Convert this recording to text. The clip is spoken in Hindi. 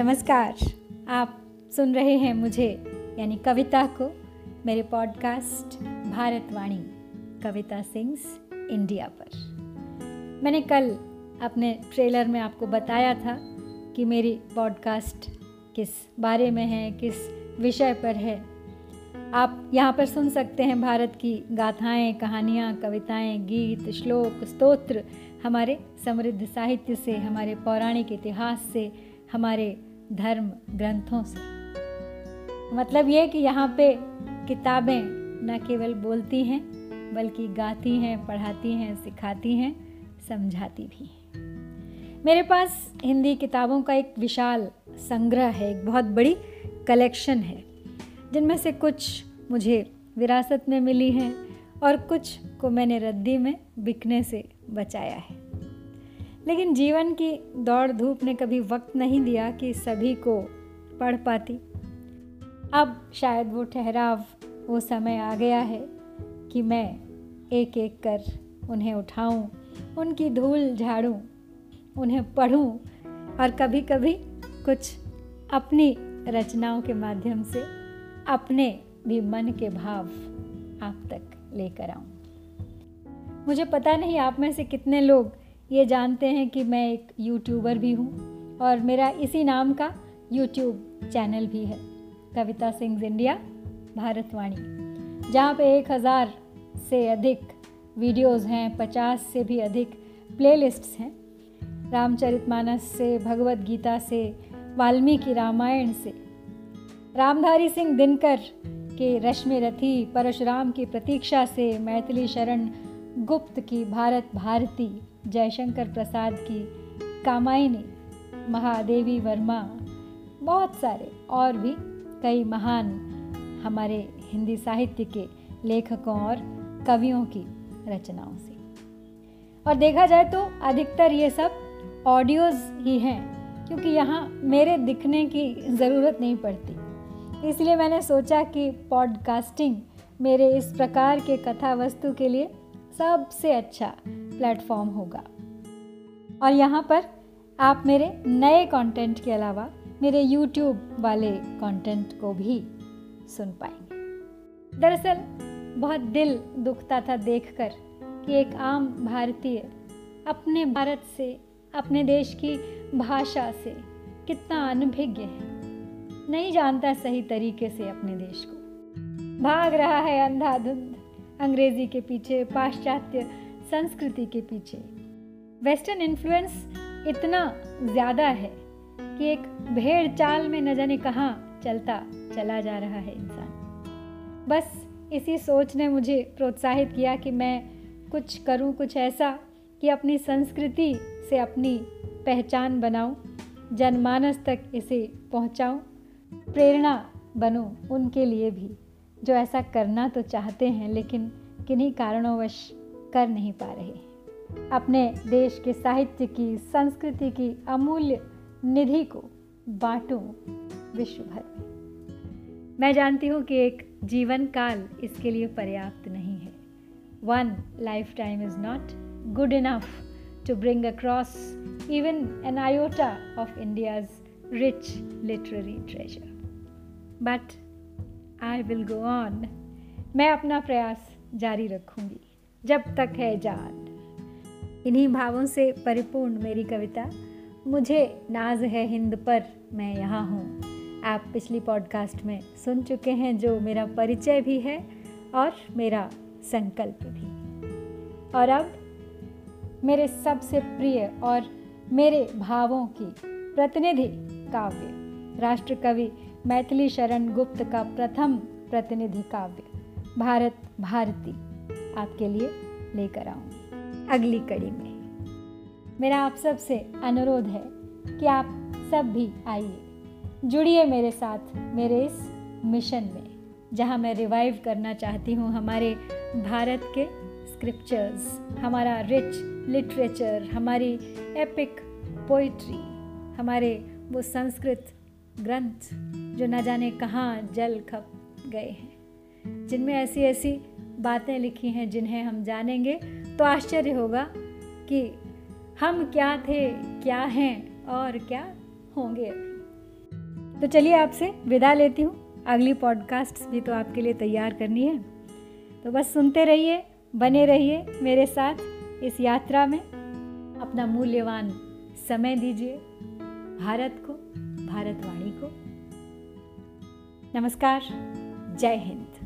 नमस्कार, आप सुन रहे हैं मुझे, यानी कविता को, मेरे podcast Bharatvani, Kavita sings India पर। मैंने कल अपने ट्रेलर में आपको बताया था कि मेरी पॉडकास्ट किस बारे में है, किस विषय पर है। आप यहाँ पर सुन सकते हैं भारत की गाथाएँ, कहानियाँ, कविताएँ, गीत, श्लोक, स्तोत्र हमारे समृद्ध साहित्य से, हमारे पौराणिक इतिहास से, हमारे धर्म ग्रंथों से। मतलब ये कि यहाँ पे किताबें न केवल बोलती हैं, बल्कि गाती हैं, पढ़ाती हैं, सिखाती हैं, समझाती भी हैं। मेरे पास हिंदी किताबों का एक विशाल संग्रह है, एक बहुत बड़ी कलेक्शन है, जिनमें से कुछ मुझे विरासत में मिली हैं और कुछ को मैंने रद्दी में बिकने से बचाया है। लेकिन जीवन की दौड़ धूप ने कभी वक्त नहीं दिया कि सभी को पढ़ पाती। अब शायद वो ठहराव वो समय आ गया है कि मैं एक एक कर उन्हें उठाऊं, उनकी धूल झाड़ूं, उन्हें पढ़ूं और कभी कभी कुछ अपनी रचनाओं के माध्यम से अपने भी मन के भाव आप तक लेकर आऊँ। मुझे पता नहीं आप में से कितने लोग ये जानते हैं कि मैं एक यूट्यूबर भी हूँ और मेरा इसी नाम का यूट्यूब चैनल भी है। कविता सिंह इंडिया, भारतवाणी। जहाँ पे एक हज़ार से अधिक वीडियोस हैं, पचास से भी अधिक प्लेलिस्ट्स हैं। रामचरितमानस से, भगवत गीता से, वाल्मीकि रामायण से। रामधारी सिंह दिनकर के रश्मि रथी, परशुराम की प्रतीक्षा से मैथिली शरण गुप्त की भारत भारती। जयशंकर प्रसाद की, कामायनी, महादेवी वर्मा, बहुत सारे और भी कई महान हमारे हिंदी साहित्य के लेखकों और कवियों की रचनाओं से। और देखा जाए तो अधिकतर ये सब ऑडियोज़ ही हैं, क्योंकि यहाँ मेरे दिखने की ज़रूरत नहीं पड़ती। इसलिए मैंने सोचा कि पॉडकास्टिंग मेरे इस प्रकार के कथा वस्तु के लिए सबसे अच्छा प्लेटफॉर्म होगा। और यहाँ पर आप मेरे नए कंटेंट के अलावा मेरे YouTube वाले कंटेंट को भी सुन पाएँगे। दरअसल, बहुत दिल दुखता था देखकर कि एक आम भारतीय अपने भारत से, अपने देश की भाषा से कितना अनभिज्ञ है। नहीं जानता सही तरीके से अपने देश को। भाग रहा है अंधाधुंध, अंग्रेज़ी के पीछे पाश्चात्य संस्कृति के पीछे। वेस्टर्न इन्फ्लुएंस इतना ज़्यादा है कि एक भेड़ चाल में न जाने कहाँ चलता, चला जा रहा है इंसान। बस इसी सोच ने मुझे प्रोत्साहित किया कि मैं कुछ करूँ, कुछ ऐसा कि अपनी संस्कृति से अपनी पहचान बनाऊँ, जनमानस तक इसे पहुंचाऊं, प्रेरणा बनूं उनके लिए भी। जो ऐसा करना तो चाहते हैं, लेकिन किन्हीं कारणोंवश कर नहीं पा रहे। अपने देश के साहित्य की, संस्कृति की अमूल्य निधि को बांटूं विश्व भर में। मैं जानती हूँ कि एक जीवन काल इसके लिए पर्याप्त नहीं है। One life time is not good enough to bring across even an iota of India's rich literary treasure but I will go on मैं अपना प्रयास जारी रखूँगी। जब तक है जान। इन्हीं भावों से परिपूर्ण मेरी कविता। मुझे नाज है हिंद पर मैं यहाँ हूँ। आप पिछली पॉडकास्ट में सुन चुके हैं जो मेरा परिचय भी है और मेरा संकल्प भी। और अब मेरे सबसे प्रिय और मेरे भावों की प्रतिनिधि काव्य। राष्ट्र कवि मैथिली शरण गुप्त का प्रथम प्रतिनिधि काव्य, भारत भारती। आपके लिए लेकर आऊँ अगली कड़ी में। मेरा आप सबसे अनुरोध है कि आप सब भी आइए, जुड़िए मेरे साथ मेरे इस मिशन में, जहाँ मैं रिवाइव करना चाहती हूँ हमारे भारत के स्क्रिप्चर्स हमारा रिच लिटरेचर हमारी एपिक पोइट्री हमारे वो संस्कृत ग्रंथ, जो न जाने कहाँ जल खप गए हैं, जिनमें ऐसी ऐसी बातें लिखी हैं जिन्हें हम जानेंगे तो आश्चर्य होगा कि हम क्या थे, क्या हैं और क्या होंगे। तो चलिए आपसे विदा लेती हूँ। अगली पॉडकास्ट भी तो आपके लिए तैयार करनी है। तो बस सुनते रहिए, बने रहिए मेरे साथ इस यात्रा में। अपना मूल्यवान समय दीजिए भारत को, भारतवाणी को। नमस्कार, जय हिंद।